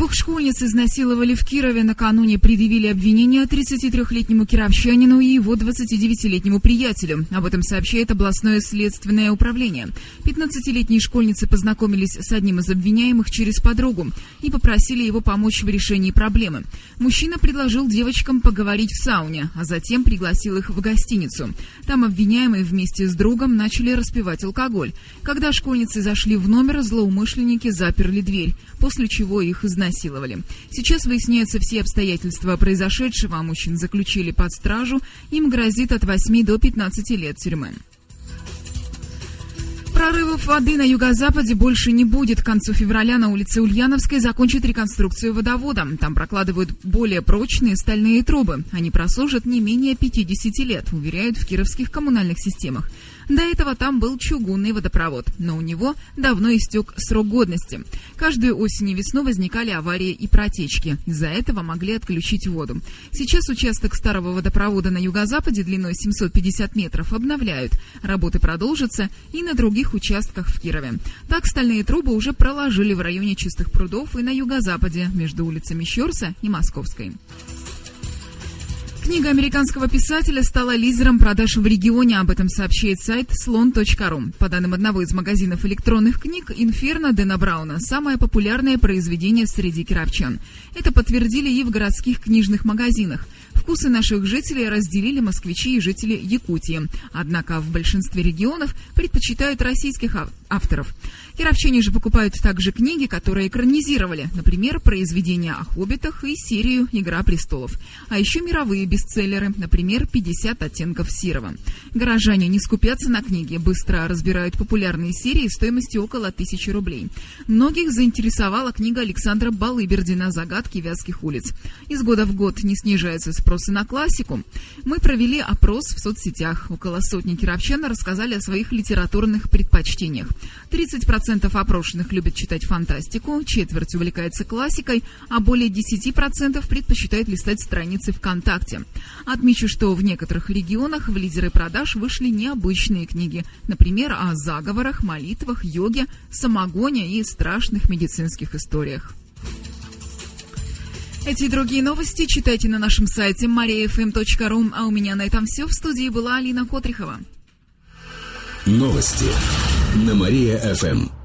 Двух школьниц изнасиловали в Кирове. Накануне предъявили обвинение 33-летнему кировчанину и его 29-летнему приятелю. Об этом сообщает областное следственное управление. 15-летние школьницы познакомились с одним из обвиняемых через подругу и попросили его помочь в решении проблемы. Мужчина предложил девочкам поговорить в сауне, а затем пригласил их в гостиницу. Там обвиняемые вместе с другом начали распивать алкоголь. Когда школьницы зашли в номер, злоумышленники заперли дверь, после чего их изнасиловали. Сейчас выясняются все обстоятельства произошедшего, а мужчин заключили под стражу. Им грозит от 8 до 15 лет тюрьмы. Прорывов воды на юго-западе больше не будет. К концу февраля на улице Ульяновской закончат реконструкцию водовода. Там прокладывают более прочные стальные трубы. Они прослужат не менее 50 лет, уверяют в кировских коммунальных системах. До этого там был чугунный водопровод, но у него давно истек срок годности. Каждую осень и весну возникали аварии и протечки. Из-за этого могли отключить воду. Сейчас участок старого водопровода на юго-западе длиной 750 метров обновляют. Работы продолжатся и на других участках в Кирове. Так стальные трубы уже проложили в районе Чистых прудов и на юго-западе между улицами Щерса и Московской. Книга американского писателя стала лидером продаж в регионе. Об этом сообщает сайт slon.ru. По данным одного из магазинов электронных книг, «Инферно» Дэна Брауна – самое популярное произведение среди кировчан. Это подтвердили и в городских книжных магазинах – Вкусы наших жителей разделили москвичи и жители Якутии. Однако в большинстве регионов предпочитают российских авторов. Кировчане же покупают также книги, которые экранизировали, например, произведения о хоббитах и серию «Игра престолов». А еще мировые бестселлеры, например, «50 оттенков серого». Горожане не скупятся на книги, быстро разбирают популярные серии стоимостью около тысячи рублей. Многих заинтересовала книга Александра Балыбердина «Загадки вязких улиц». Из года в год не снижается спрос спроса на классику, мы провели опрос в соцсетях. Около сотни кировчан рассказали о своих литературных предпочтениях. 30% опрошенных любят читать фантастику, четверть увлекается классикой, а более 10% предпочитают листать страницы ВКонтакте. Отмечу, что в некоторых регионах в лидеры продаж вышли необычные книги, например, о заговорах, молитвах, йоге, самогоне и страшных медицинских историях. Эти и другие новости читайте на нашем сайте mariafm.ru. А у меня на этом все. В студии была Алина Котрихова. Новости на Мария-ФМ.